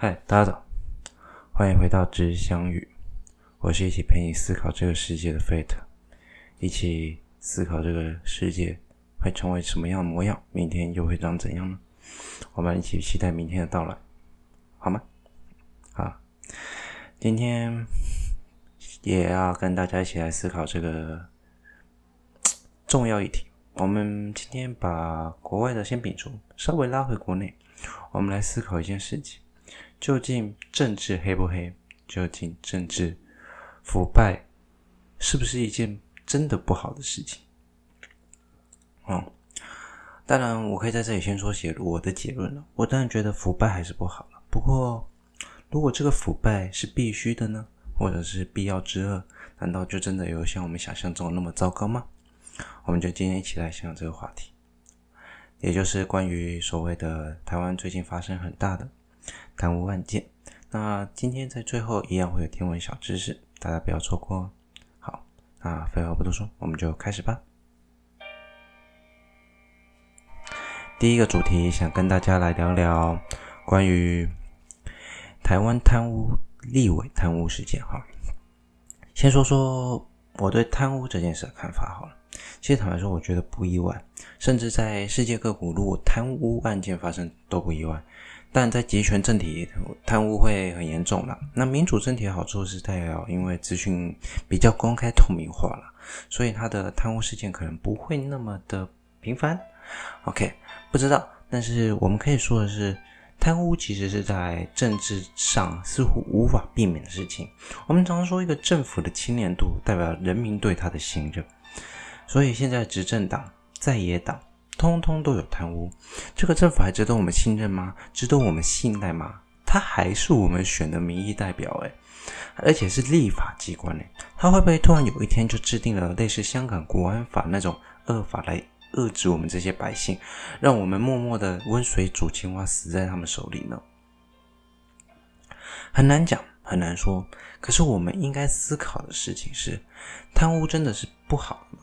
嗨，大家早，欢迎回到知相遇。我是一起陪你思考这个世界的 Fate，一起思考这个世界会成为什么样的模样，明天又会长怎样呢？我们一起期待明天的到来，好吗？好，今天也要跟大家一起来思考这个重要议题。我们今天把国外的先摒除，稍微拉回国内，我们来思考一件事情。究竟政治黑不黑？究竟政治腐败是不是一件真的不好的事情？嗯，当然，我可以在这里先说写我的结论了。我当然觉得腐败还是不好了。不过，如果这个腐败是必须的呢？或者是必要之恶？难道就真的有像我们想象中那么糟糕吗？我们就今天一起来想想这个话题，也就是关于所谓的台湾最近发生很大的。贪污案件，那今天在最后一样会有天文小知识，大家不要错过哦。好，那废话不多说，我们就开始吧。第一个主题想跟大家来聊聊关于台湾贪污立委贪污事件哈。先说说我对贪污这件事的看法好了。其实坦白说，我觉得不意外，甚至在世界各国，如果贪污案件发生都不意外。但在集权政体，贪污会很严重了。那民主政体的好处是代表，因为资讯比较公开透明化了，所以它的贪污事件可能不会那么的频繁。OK，不知道，但是我们可以说的是，贪污其实是在政治上似乎无法避免的事情。我们常说，一个政府的清廉度代表人民对他的信任，所以现在执政党、在野党。通通都有贪污，这个政府还值得我们信任吗？值得我们信赖吗？他还是我们选的民意代表诶，而且是立法机关诶，他会不会突然有一天就制定了类似香港国安法那种恶法来遏制我们这些百姓，让我们默默的温水煮青蛙死在他们手里呢？很难讲，很难说。可是我们应该思考的事情是：贪污真的是不好吗？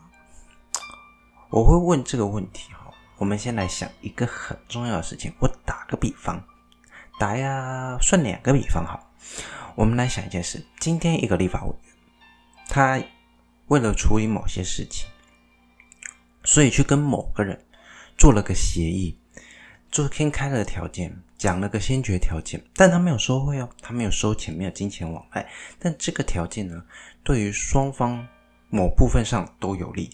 我会问这个问题。我们先来想一个很重要的事情。我打个比方，打呀，算两个比方好。我们来想一件事：今天一个立法委员，他为了处理某些事情，所以去跟某个人做了个协议，做天开了条件，讲了个先决条件，但他没有收贿哦，他没有收钱，没有金钱往来。但这个条件呢，对于双方某部分上都有利。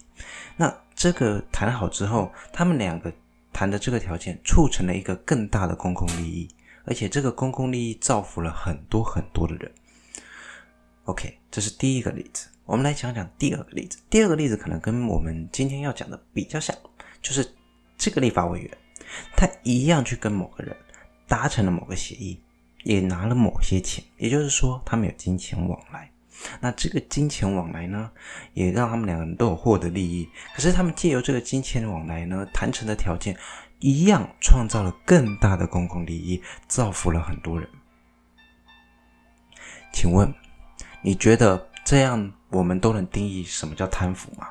那这个谈好之后，他们两个谈的这个条件促成了一个更大的公共利益，而且这个公共利益造福了很多很多的人。OK，这是第一个例子。我们来讲讲第二个例子。第二个例子可能跟我们今天要讲的比较像，就是这个立法委员，他一样去跟某个人达成了某个协议，也拿了某些钱，也就是说，他们有金钱往来。那这个金钱往来呢，也让他们两个人都有获得利益。可是他们借由这个金钱往来呢，谈成的条件一样，创造了更大的公共利益，造福了很多人。请问，你觉得这样我们都能定义什么叫贪腐吗？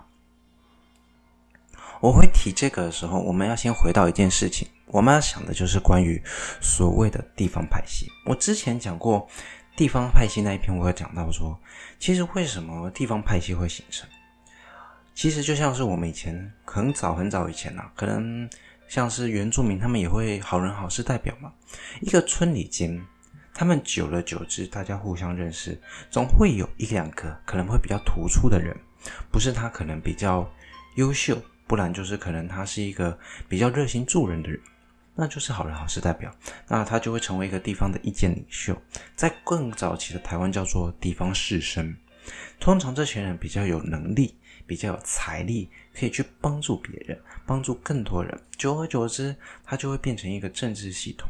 我会提这个的时候，我们要先回到一件事情，我们要想的就是关于所谓的地方派系。我之前讲过。地方派系那一篇，我有讲到说，其实为什么地方派系会形成？其实就像是我们以前很早很早以前啊，可能像是原住民，他们也会好人好事代表嘛。一个村里间，他们久了久之，大家互相认识，总会有一两个可能会比较突出的人，不是他可能比较优秀，不然就是可能他是一个比较热心助人的人。那就是好人好事代表，那他就会成为一个地方的意见领袖，在更早期的台湾叫做地方士绅。通常这群人比较有能力，比较有财力，可以去帮助别人，帮助更多人。久而久之，他就会变成一个政治系统。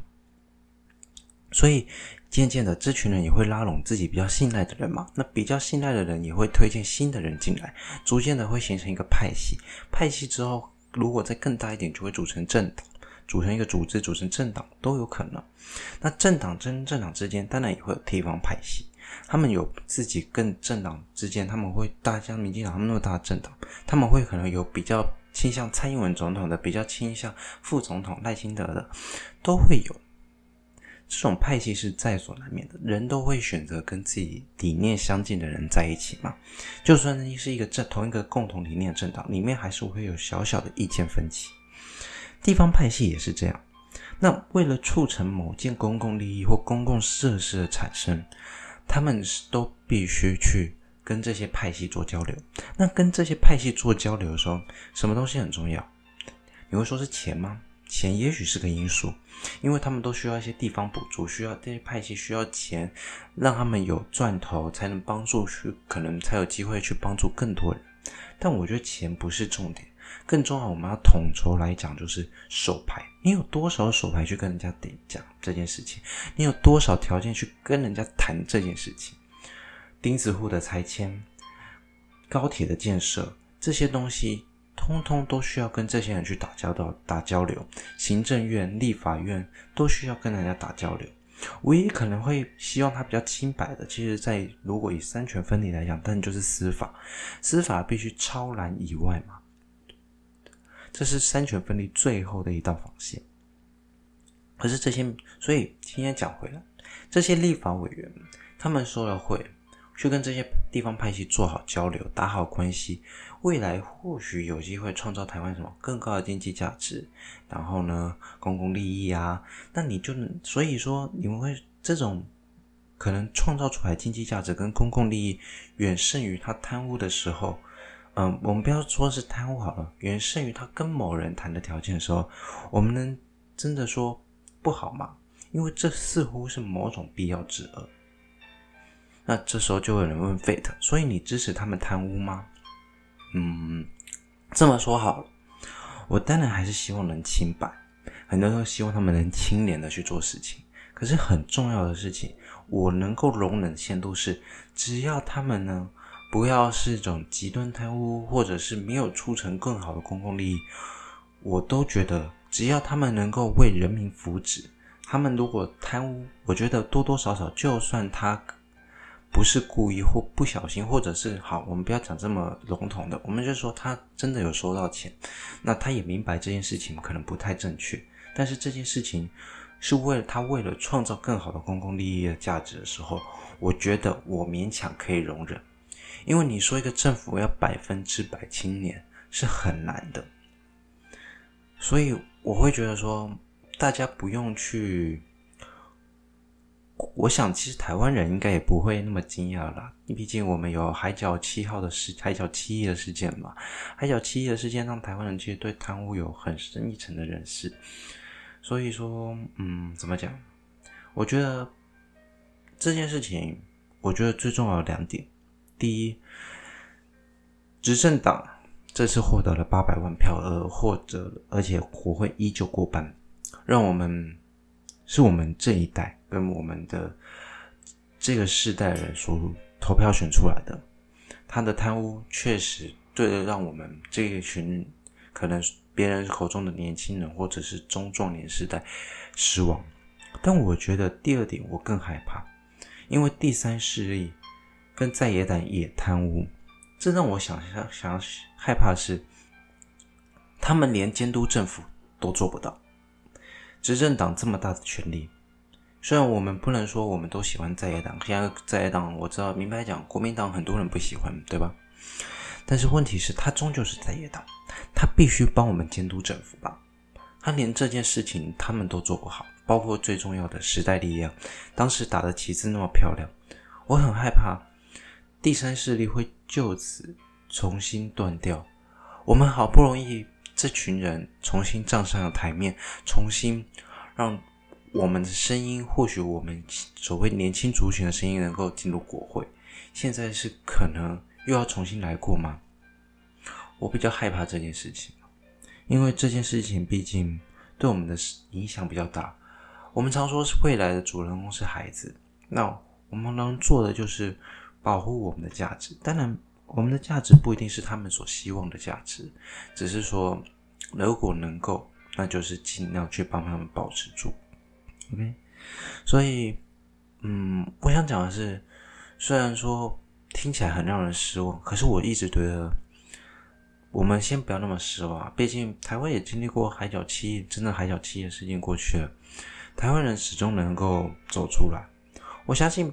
所以渐渐的，这群人也会拉拢自己比较信赖的人嘛。那比较信赖的人也会推荐新的人进来，逐渐的会形成一个派系。派系之后，如果再更大一点，就会组成政党。组成一个组织，组成政党都有可能。那政党跟政党之间，当然也会有地方派系。他们有自己跟政党之间，他们会大像民进党他们那么大的政党，他们会可能有比较倾向蔡英文总统的，比较倾向副总统赖清德的，都会有。这种派系是在所难免的，人都会选择跟自己理念相近的人在一起嘛。就算是一个政同一个共同理念的政党，里面还是会有小小的意见分歧。地方派系也是这样。那为了促成某件公共利益或公共设施的产生，他们都必须去跟这些派系做交流。那跟这些派系做交流的时候，什么东西很重要？你会说是钱吗？钱也许是个因素，因为他们都需要一些地方补助，需要这些派系需要钱，让他们有赚头，才能帮助去，可能才有机会去帮助更多人。但我觉得钱不是重点，更重要我们要统筹来讲，就是手牌。你有多少手牌去跟人家点讲这件事情？你有多少条件去跟人家谈这件事情？钉子户的拆迁、高铁的建设这些东西。通通都需要跟这些人去打交道、打交流。行政院、立法院都需要跟人家打交流。唯一可能会希望他比较清白的，其实，在如果以三权分立来讲，但就是司法，司法必须超然以外嘛。这是三权分立最后的一道防线。可是这些，所以今天讲回来，这些立法委员他们说了会。去跟这些地方派系做好交流，打好关系，未来或许有机会创造台湾什么更高的经济价值，然后呢，公共利益啊，那你就，所以说你们会这种可能创造出来经济价值跟公共利益远胜于他贪污的时候，嗯，我们不要说是贪污好了，远胜于他跟某人谈的条件的时候，我们能真的说不好吗？因为这似乎是某种必要之恶。那这时候就有人问 Fate，所以你支持他们贪污吗？嗯，这么说好了，我当然还是希望能清白，很多人都希望他们能清廉的去做事情。可是很重要的事情，我能够容忍的限度是，只要他们呢，不要是一种极端贪污，或者是没有促成更好的公共利益，我都觉得只要他们能够为人民福祉，他们如果贪污，我觉得多多少少，就算他。不是故意或不小心，或者是好，我们不要讲这么笼统的，我们就说他真的有收到钱，那他也明白这件事情可能不太正确，但是这件事情是为了他为了创造更好的公共利益的价值的时候，我觉得我勉强可以容忍，因为你说一个政府要百分之百清廉是很难的，所以我会觉得说大家不用去。我想，其实台湾人应该也不会那么惊讶啦。毕竟我们有海角七号的事，海角七亿的事件嘛。海角七亿的事件让台湾人其实对贪污有很深一层的认识。所以说，嗯，怎么讲？我觉得这件事情，我觉得最重要的两点：第一，执政党这次获得了八百万票，而获得而且国会依旧过半，让我们是我们这一代。跟我们的这个世代人所投票选出来的，他的贪污确实对了，让我们这一群可能别人口中的年轻人或者是中壮年世代失望。但我觉得第二点我更害怕，因为第三势力跟在野党也贪污，这让我想想想害怕的是，他们连监督政府都做不到，执政党这么大的权力。虽然我们不能说我们都喜欢在野党，现在在野党我知道，明白讲，国民党很多人不喜欢，对吧？但是问题是，他终究是在野党，他必须帮我们监督政府吧？他连这件事情他们都做不好，包括最重要的时代力量，当时打的旗帜那么漂亮，我很害怕第三势力会就此重新断掉。我们好不容易这群人重新站上了台面，重新让。我们的声音，或许我们所谓年轻族群的声音能够进入国会，现在是可能又要重新来过吗？我比较害怕这件事情，因为这件事情毕竟对我们的影响比较大。我们常说是未来的主人公是孩子，那我们能做的就是保护我们的价值。当然，我们的价值不一定是他们所希望的价值，只是说如果能够，那就是尽量去帮他们保持住。OK，所以，嗯，我想讲的是，虽然说听起来很让人失望，可是我一直觉得，我们先不要那么失望。毕竟台湾也经历过海角七，真的海角七的事件过去了，台湾人始终能够走出来。我相信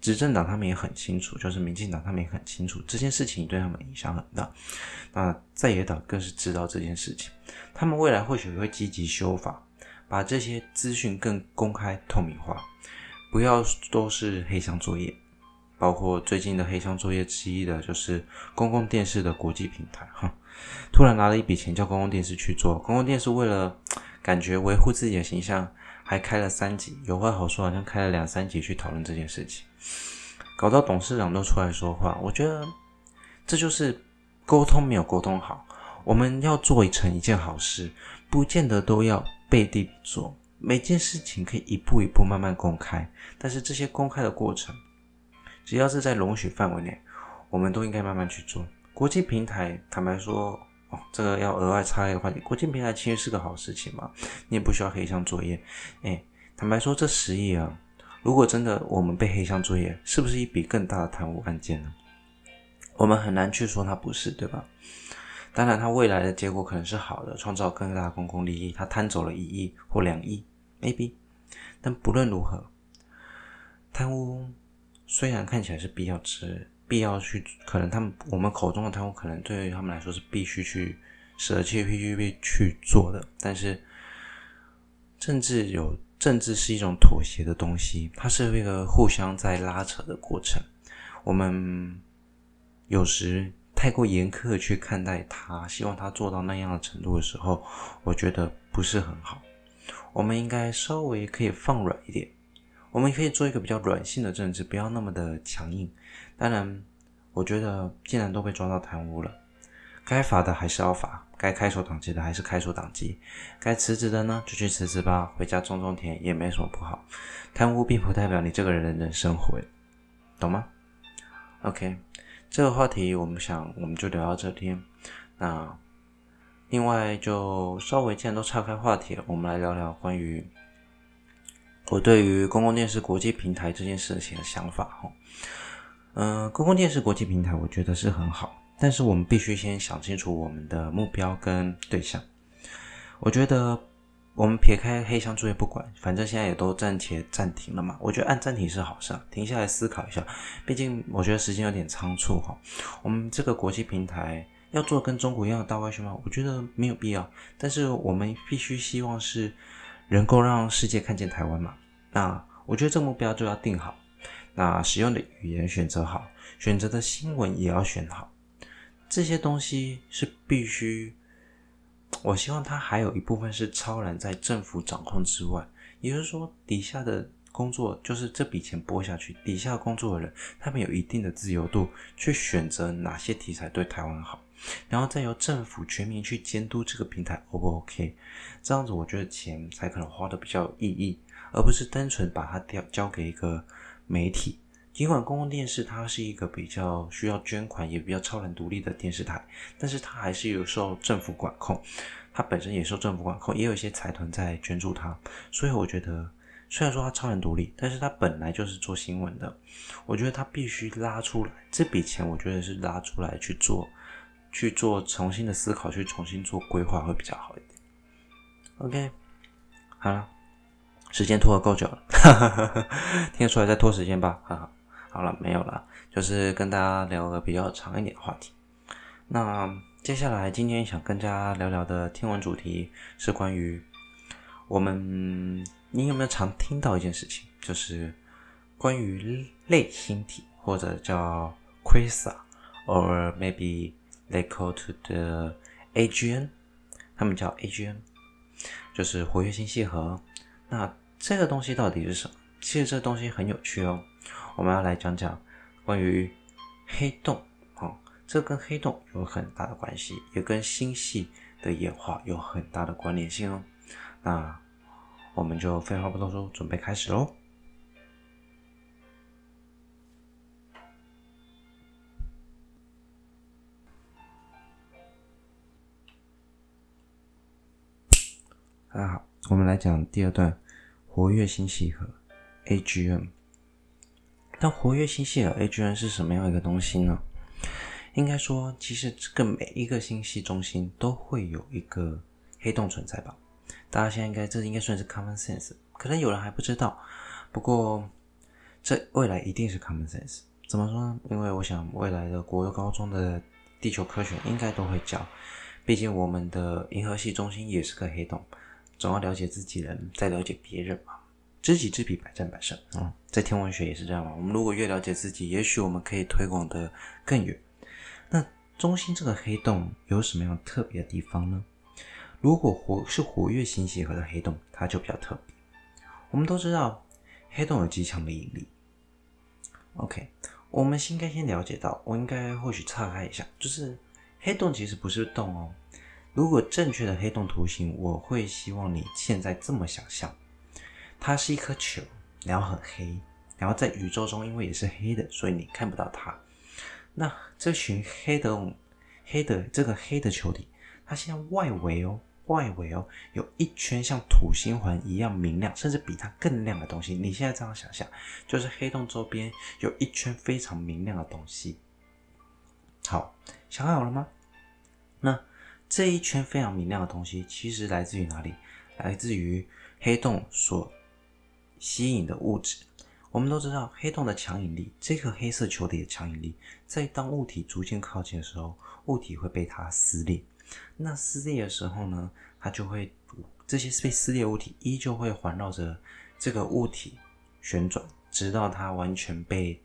执政党他们也很清楚，就是民进党他们也很清楚这件事情对他们影响很大。那在野党更是知道这件事情，他们未来或许会积极修法，把这些资讯更公开透明化，不要都是黑箱作业。包括最近的黑箱作业之一的就是公共电视的国际平台，哈，突然拿了一笔钱叫公共电视去做，公共电视为了 感觉维护自己的形象，还开了三集，有话好说，好像开了两三集去讨论这件事情，搞到董事长都出来说话，我觉得这就是沟通没有沟通好。我们要做成一件好事，不见得都要背地做，每件事情可以一步一步慢慢公开，但是这些公开的过程。只要是在容许范围内，我们都应该慢慢去做。国际平台，坦白说，哦，这个要额外插一个话题。国际平台其实是个好事情嘛，你也不需要黑箱作业。诶，坦白说，这十亿啊，如果真的我们被黑箱作业，是不是一笔更大的贪污案件呢？我们很难去说它不是，对吧？当然，它未来的结果可能是好的，创造更大的公共利益。它贪走了一亿或两亿，maybe。但不论如何，贪污。虽然看起来是必要之必要去，可能他们我们口中的贪污，可能对于他们来说是必须去舍弃、必须去去做的。但是，政治有政治是一种妥协的东西，它是一个互相在拉扯的过程。我们有时太过严苛去看待他，希望他做到那样的程度的时候，我觉得不是很好。我们应该稍微可以放软一点。我们可以做一个比较软性的政治，不要那么的强硬。当然，我觉得既然都被抓到贪污了，该罚的还是要罚，该开除党籍的还是开除党籍，该辞职的呢就去辞职吧，回家种种田也没什么不好。贪污并不代表你这个人的人生毁，懂吗？OK，这个话题我们想我们就聊到这边。那另外就稍微既然都岔开话题了，我们来聊聊关于。我对于公共电视国际平台这件事情的想法，哈，嗯，公共电视国际平台我觉得是很好，但是我们必须先想清楚我们的目标跟对象。我觉得我们撇开黑箱作业不管，反正现在也都暂且暂停了嘛。我觉得按暂停是好事，停下来思考一下。毕竟我觉得时间有点仓促哈。我们这个国际平台要做跟中国一样的大外宣吗？我觉得没有必要。但是我们必须希望是。能够让世界看见台湾嘛？那我觉得这目标就要定好，那使用的语言选择好，选择的新闻也要选好，这些东西是必须。我希望它还有一部分是超然在政府掌控之外，也就是说，底下的工作就是这笔钱拨下去，底下工作的人他们有一定的自由度去选择哪些题材对台湾好。然后再由政府全民去监督这个平台，O 不 OK？这样子我觉得钱才可能花得比较有意义，而不是单纯把它交交给一个媒体。尽管公共电视它是一个比较需要捐款也比较超然独立的电视台，但是它还是有受政府管控，它本身也受政府管控，也有一些财团在捐助它。所以我觉得，虽然说它超然独立，但是它本来就是做新闻的，我觉得它必须拉出来这笔钱，我觉得是拉出来去做。去做重新的思考，去重新做规划会比较好一点。OK，好了，时间拖得够久了，听得出来在拖时间吧？哈哈，好了，没有了，就是跟大家聊个比较长一点的话题。那接下来今天想跟大家聊聊的天文主题是关于我们，你有没有常听到一件事情，就是关于类星体或者叫 Quasar，or maybe They call to the AGN，他们叫 AGN，就是活跃星系核。那这个东西到底是什么？其实这东西很有趣哦。我们要来讲讲关于黑洞，哦，这跟黑洞有很大的关系，也跟星系的演化有很大的关联性哦。那我们就废话不多说，准备开始喽。大家好，我们来讲第二段活跃星系核 AGN。那活跃星系核 AGN 是什么样一个东西呢？应该说，其实这个每一个星系中心都会有一个黑洞存在吧。大家现在应该这应该算是 common sense，可能有人还不知道，不过这未来一定是 common sense。怎么说呢？因为我想未来的国高中的地球科学应该都会教，毕竟我们的银河系中心也是个黑洞，总要了解自己人，再了解别人嘛。知己知彼，百战百胜啊、嗯！在天文学也是这样嘛。我们如果越了解自己，也许我们可以推广得更远。那中心这个黑洞有什么样特别的地方呢？如果活是活跃星系核的黑洞，它就比较特别。我们都知道，黑洞有极强的引力。OK，我们应该先了解到，我应该或许岔开一下，就是黑洞其实不是洞哦。如果正确的黑洞图形，我会希望你现在这么想象。它是一颗球，然后很黑，然后在宇宙中因为也是黑的，所以你看不到它。那这群黑的黑的这个黑的球体，它现在外围哦，外围哦，有一圈像土星环一样明亮，甚至比它更亮的东西。你现在这样想象，就是黑洞周边有一圈非常明亮的东西。好，想好了吗？那这一圈非常明亮的东西，其实来自于哪里？来自于黑洞所。吸引的物质，我们都知道黑洞的强引力，这个黑色球体的强引力，在当物体逐渐靠近的时候，物体会被它撕裂。那撕裂的时候呢，它就会这些被撕裂物体依旧会环绕着这个物体旋转，直到它完全被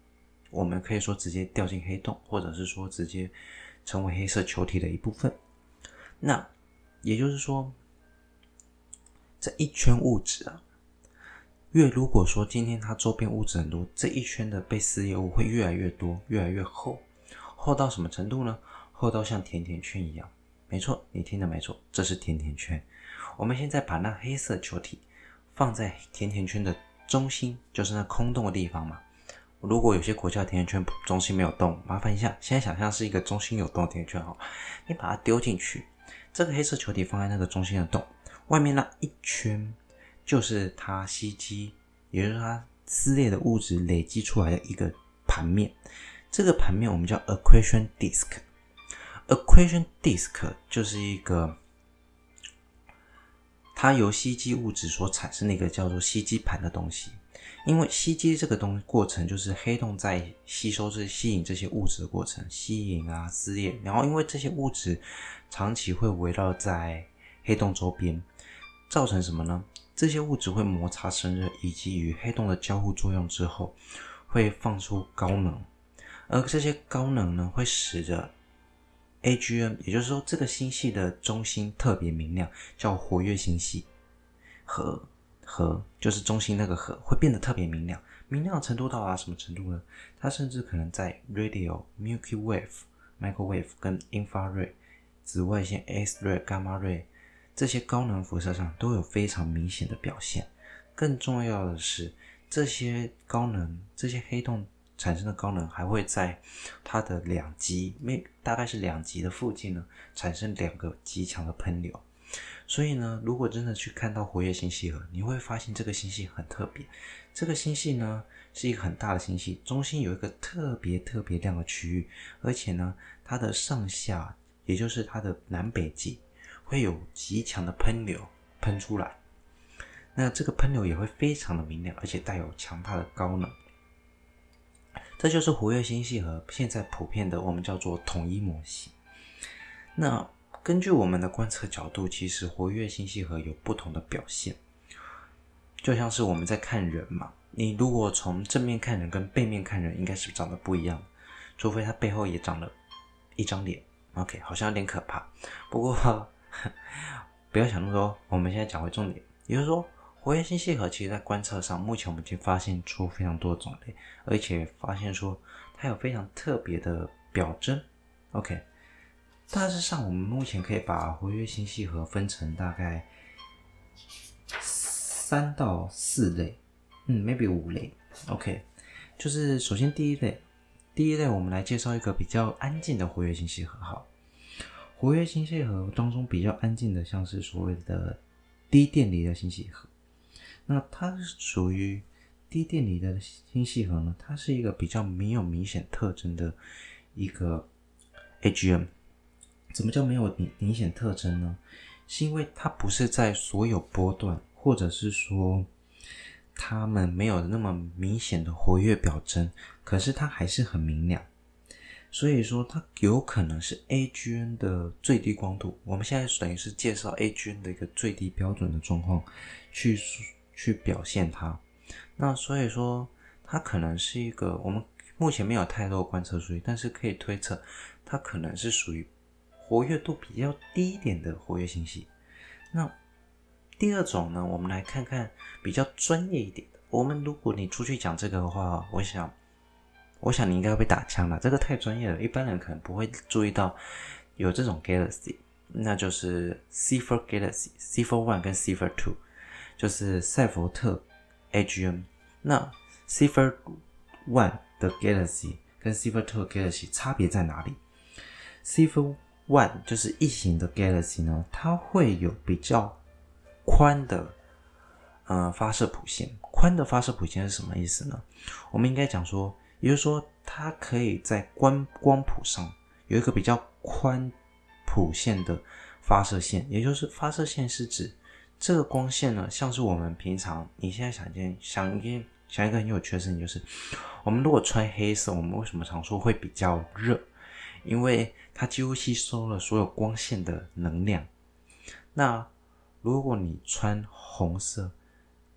我们可以说直接掉进黑洞，或者是说直接成为黑色球体的一部分。那也就是说，这一圈物质啊。越如果说今天它周边物质很多，这一圈的被撕裂物会越来越多，越来越厚，厚到什么程度呢？厚到像甜甜圈一样。没错，你听的没错，这是甜甜圈。我们现在把那黑色球体放在甜甜圈的中心，就是那空洞的地方嘛。如果有些国家甜甜圈中心没有洞，麻烦一下，现在想象是一个中心有洞的甜甜圈哈，你把它丢进去，这个黑色球体放在那个中心的洞，外面那一圈。就是它吸积，也就是它撕裂的物质累积出来的一个盘面。这个盘面我们叫 accretion disk。accretion disk 就是一个它由吸积物质所产生的一个叫做吸积盘的东西。因为吸积这个东过程就是黑洞在吸收这吸引这些物质的过程，吸引啊撕裂，然后因为这些物质长期会围绕在黑洞周边，造成什么呢？这些物质会摩擦生热，以及与黑洞的交互作用之后，会放出高能，而这些高能呢，会使得 AGN，也就是说这个星系的中心特别明亮，叫活跃星系核核，就是中心那个核会变得特别明亮，明亮的程度到达什么程度呢？它甚至可能在 Radio、Milky Wave、Microwave 跟 Infrared 紫外线 X ray、伽马 ray。这些高能辐射上都有非常明显的表现。更重要的是，这些高能、这些黑洞产生的高能，还会在它的两极，没大概是两极的附近呢，产生两个极强的喷流。所以呢，如果真的去看到活跃星系核，你会发现这个星系很特别。这个星系呢，是一个很大的星系，中心有一个特别特别亮的区域，而且呢，它的上下，也就是它的南北极。会有极强的喷流喷出来，那这个喷流也会非常的明亮，而且带有强大的高能。这就是活跃星系核现在普遍的我们叫做统一模型。那根据我们的观测角度，其实活跃星系核有不同的表现，就像是我们在看人嘛，你如果从正面看人跟背面看人，应该是长得不一样，除非他背后也长了一张脸。OK，好像有点可怕，不过。不要想那么多，我们现在讲回重点，也就是说，活跃星系核其实在观测上，目前我们已经发现出非常多种类，而且发现说它有非常特别的表征。OK，大致上我们目前可以把活跃星系核分成大概三到四类，嗯，maybe 五类。OK，就是首先第一类，第一类我们来介绍一个比较安静的活跃星系核，好。活跃星系核当中比较安静的，像是所谓的低电离的星系核。那它是属于低电离的星系核呢？它是一个比较没有明显特征的一个 AGN。怎么叫没有明明显特征呢？是因为它不是在所有波段，或者是说它们没有那么明显的活跃表征，可是它还是很明亮。所以说，它有可能是 AGN 的最低光度。我们现在等于是介绍 AGN 的一个最低标准的状况，去去表现它。那所以说，它可能是一个我们目前没有太多观测数据，但是可以推测，它可能是属于活跃度比较低一点的活跃信息。那第二种呢，我们来看看比较专业一点的。我们如果你出去讲这个的话，我想。我想你应该会被打枪了，这个太专业了，一般人可能不会注意到有这种 galaxy，那就是 Seyfert Galaxy，Seyfert One 跟 Seyfert Two，就是赛佛特 AGM。那 Seyfert One 的 galaxy 跟 Seyfert Two 的 galaxy 差别在哪里？Seyfert One 就是异形的 galaxy 呢，它会有比较宽的呃发射谱线。宽的发射谱线是什么意思呢？我们应该讲说。也就是说，它可以在光光谱上有一个比较宽谱线的发射线，也就是发射线是指这个光线呢，像是我们平常你现在想一件想一想一个很有趣的事情，就是我们如果穿黑色，我们为什么常说会比较热？因为它几乎吸收了所有光线的能量。那如果你穿红色，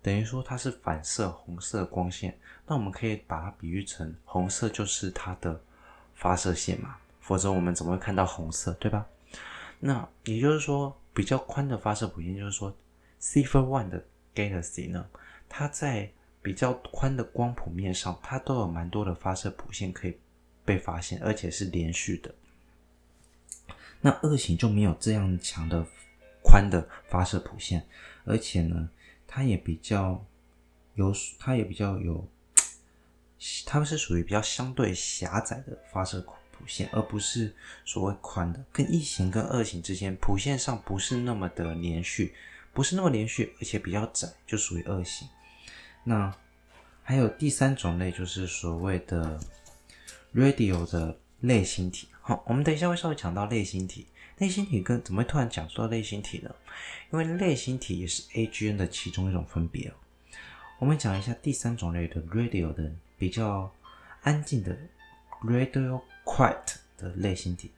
等于说它是反射红色光线。那我们可以把它比喻成红色就是它的发射线嘛，否则我们怎么会看到红色，对吧？那也就是说，比较宽的发射谱线，就是说 Cfer One 的 Galaxy 呢，它在比较宽的光谱面上，它都有蛮多的发射谱线可以被发现，而且是连续的。那二型就没有这样强的宽的发射谱线，而且呢，它也比较有，它也比较有。它是属于比较相对狭窄的发射谱线，而不是所谓宽的。跟一型跟二型之间谱线上不是那么的连续，不是那么连续，而且比较窄，就属于二型。那还有第三种类，就是所谓的 radio 的类星体。好，我们等一下会稍微讲到类星体。类星体跟怎么会突然讲说到类星体呢？因为类星体也是 AGN 的其中一种分别哦。我们讲一下第三种类的 radio 的。比较安静的 radio quiet 的类星体，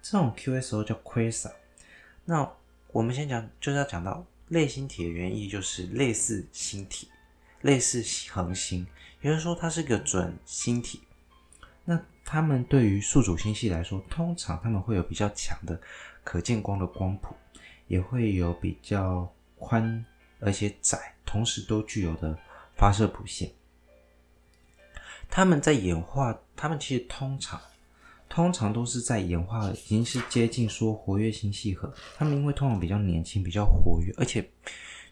这种 QSO 叫 Quasar。那我们先讲，就是要讲到类星体的原意，就是类似星体，类似恒星，也就是说它是个准星体。那它们对于宿主星系来说，通常他们会有比较强的可见光的光谱，也会有比较宽而且窄，同时都具有的发射谱线。他们在演化，他们其实通常，通常都是在演化，已经是接近说活跃星系核。他们因为通常比较年轻，比较活跃，而且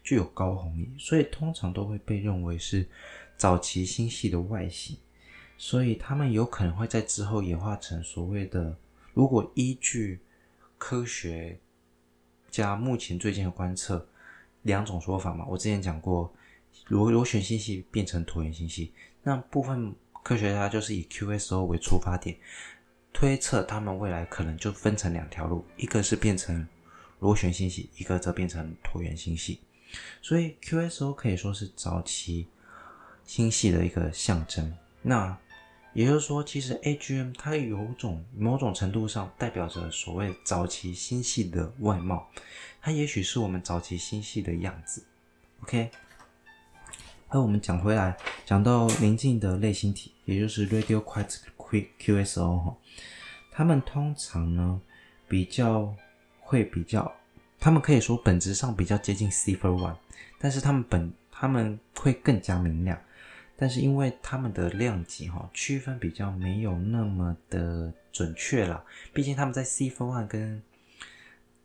具有高红移，所以通常都会被认为是早期星系的外形。所以他们有可能会在之后演化成所谓的，如果依据科学家目前最近的观测，两种说法嘛。我之前讲过，螺螺旋星系变成椭圆星系，那部分。科学家就是以 QSO 为出发点，推测他们未来可能就分成两条路，一个是变成螺旋星系，一个则变成椭圆星系。所以 QSO 可以说是早期星系的一个象征。那也就是说，其实 AGN 它有种某种程度上代表着所谓早期星系的外貌，它也许是我们早期星系的样子。OK。那我们讲回来，讲到邻近的类星体，也就是 Radio Quiet QSO 哈，他们通常呢比较会比较，他们可以说本质上比较接近 c i f e r One，但是他们本他们会更加明亮，但是因为他们的量级哈区分比较没有那么的准确啦，毕竟他们在 Seyfert One 跟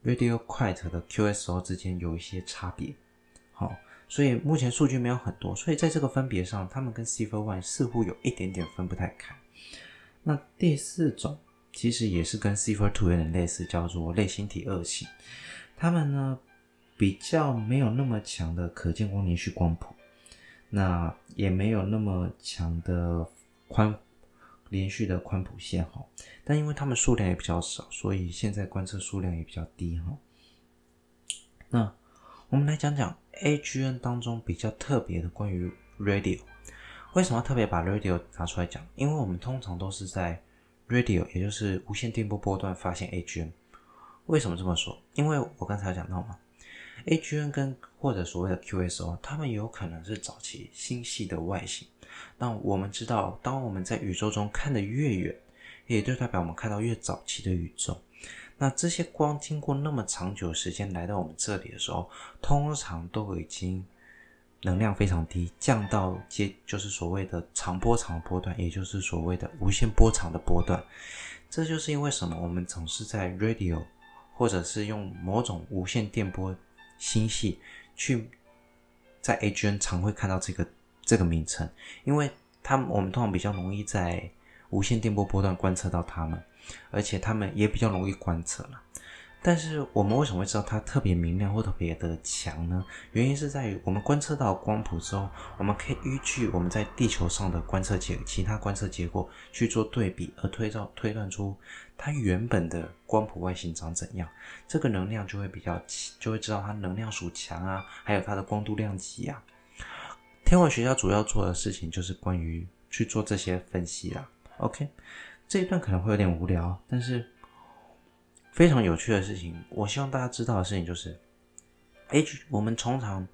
Radio Quiet 的 QSO 之间有一些差别，好。所以目前数据没有很多，所以在这个分别上，他们跟 Seyfert One 似乎有一点点分不太开。那第四种其实也是跟 Seyfert Two 有点类似，叫做类星体二型。他们呢比较没有那么强的可见光连续光谱，那也没有那么强的宽连续的宽谱线哈。但因为它们数量也比较少，所以现在观测数量也比较低哈。那我们来讲讲 AGN 当中比较特别的关于 radio。为什么要特别把 radio 拿出来讲？因为我们通常都是在 radio，也就是无线电波波段发现 AGN。为什么这么说？因为我刚才讲到嘛，AGN 跟或者所谓的 QSO，它们有可能是早期星系的外形。那我们知道，当我们在宇宙中看得越远，也就代表我们看到越早期的宇宙。那这些光经过那么长久时间来到我们这里的时候，通常都已经能量非常低，降到接就是所谓的长波长波段，也就是所谓的无线波长的波段。这就是因为什么？我们总是在 radio 或者是用某种无线电波星系去在 AGN 常会看到这个。这个名称，因为他们我们通常比较容易在无线电波波段观测到它们，而且它们也比较容易观测了。但是我们为什么会知道它特别明亮或特别的强呢？原因是在于我们观测到光谱之后，我们可以依据我们在地球上的观测结其他观测结果去做对比，而推造推断出它原本的光谱外形长怎样。这个能量就会比较就会知道它能量属强啊，还有它的光度量级啊。天文学家主要做的事情就是关于去做这些分析啦。OK，这一段可能会有点无聊，但是非常有趣的事情。我希望大家知道的事情就是，哎，我们通常，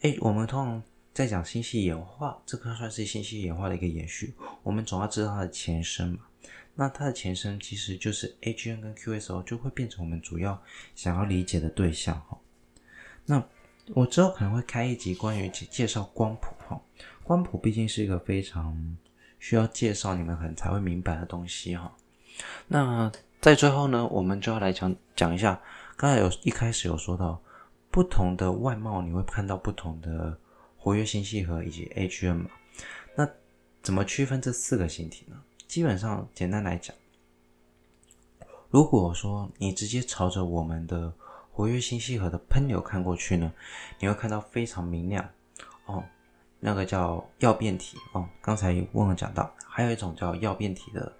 哎，我们通常在讲星系演化，这个算是星系演化的一个延续。我们总要知道它的前身嘛。那它的前身其实就是 AGN 跟 QSO 就会变成我们主要想要理解的对象哈。那我之后可能会开一集关于介绍光谱哈，光谱毕竟是一个非常需要介绍，你们可能才会明白的东西哈。那在最后呢，我们就要来讲讲一下，刚才有一开始有说到不同的外貌，你会看到不同的活跃星系核以及 AGN 嘛。那怎么区分这四个星体呢？基本上简单来讲，如果说你直接朝着我们的活跃星系核的喷流看过去呢，你会看到非常明亮哦，那个叫曜变体哦。刚才忘了讲到，还有一种叫曜变体的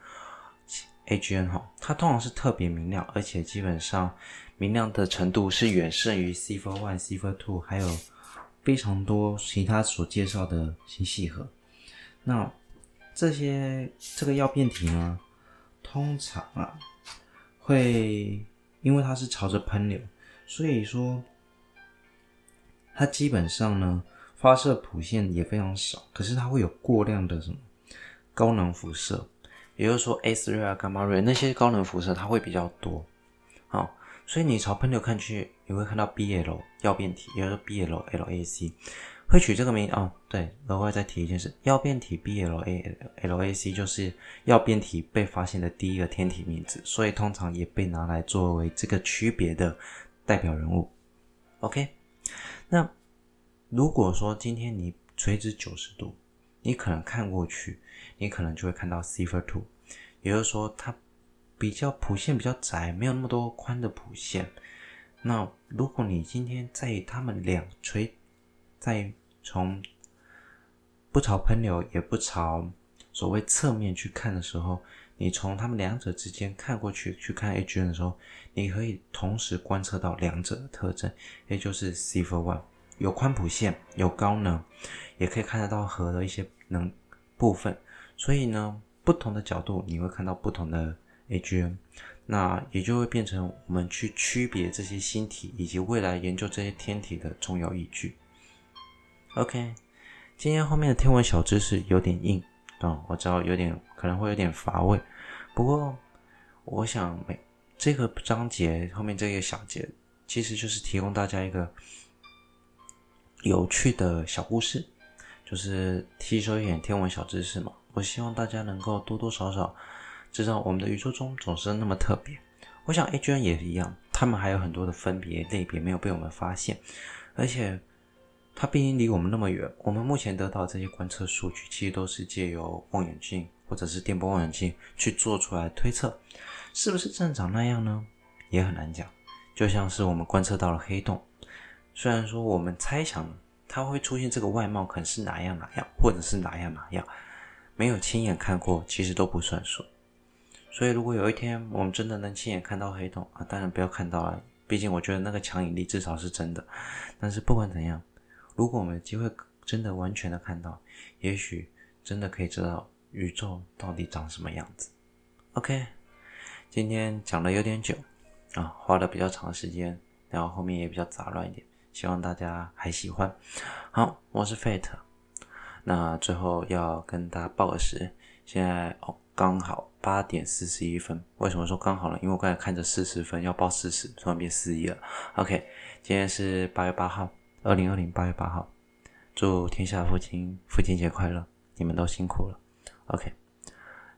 AGN 哈，它通常是特别明亮，而且基本上明亮的程度是远胜于 C4 One、C4 Two，还有非常多其他所介绍的星系核。那这些这个药变体呢，通常啊会因为它是朝着喷流。所以说，它基本上呢，发射谱线也非常少，可是它会有过量的什么高能辐射，也就是说 X ray 啊、伽马 ray 那些高能辐射它会比较多。好，所以你朝喷流看去，你会看到 BL 药变体，也就是 BL LAC，会取这个名哦。对，额外再提一件事，曜变体 B L A L A C 就是曜变体被发现的第一个天体名字，所以通常也被拿来作为这个区别的。代表人物，OK。那如果说今天你垂直九十度，你可能看过去，你可能就会看到 Cefar Two，也就是说它比较谱线比较窄，没有那么多宽的谱线。那如果你今天在他们两垂，在从不朝喷流也不朝所谓侧面去看的时候，你从他们两者之间看过去，去看 AGN 的时候，你可以同时观测到两者的特征，也就是 Cefar One 有宽谱线，有高能，也可以看得到核的一些能部分。所以呢，不同的角度你会看到不同的 AGN，那也就会变成我们去区别这些星体以及未来研究这些天体的重要依据。OK，今天后面的天文小知识有点硬。嗯，我知道有点可能会有点乏味，不过我想每这个章节后面这个小节其实就是提供大家一个有趣的小故事，就是吸收一点天文小知识嘛。我希望大家能够多多少少知道我们的宇宙中总是那么特别。我想 AGN 也是一样，他们还有很多的分别类别没有被我们发现，而且。它毕竟离我们那么远，我们目前得到这些观测数据，其实都是借由望远镜或者是电波望远镜去做出来推测，是不是正常那样呢？也很难讲。就像是我们观测到了黑洞，虽然说我们猜想它会出现这个外貌，可能是哪样哪样，或者是哪样哪样，没有亲眼看过，其实都不算数。所以如果有一天我们真的能亲眼看到黑洞啊，当然不要看到了，毕毕竟我觉得那个强引力至少是真的。但是不管怎样，如果我们有机会真的完全的看到，也许真的可以知道宇宙到底长什么样子。OK，今天讲的有点久啊，花了比较长时间，然后后面也比较杂乱一点，希望大家还喜欢。好，我是 Fate，那最后要跟大家报个时，现在哦。刚好八点四十一分，为什么说刚好呢？因为我刚才看着四十分要报四十，突然变四一了。OK，今天是八月八号，二零二零八月八号，祝天下父亲父亲节快乐！你们都辛苦了。OK，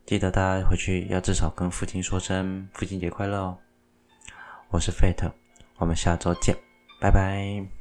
记得大家回去要至少跟父亲说声父亲节快乐哦。我是 Fate，我们下周见，拜拜。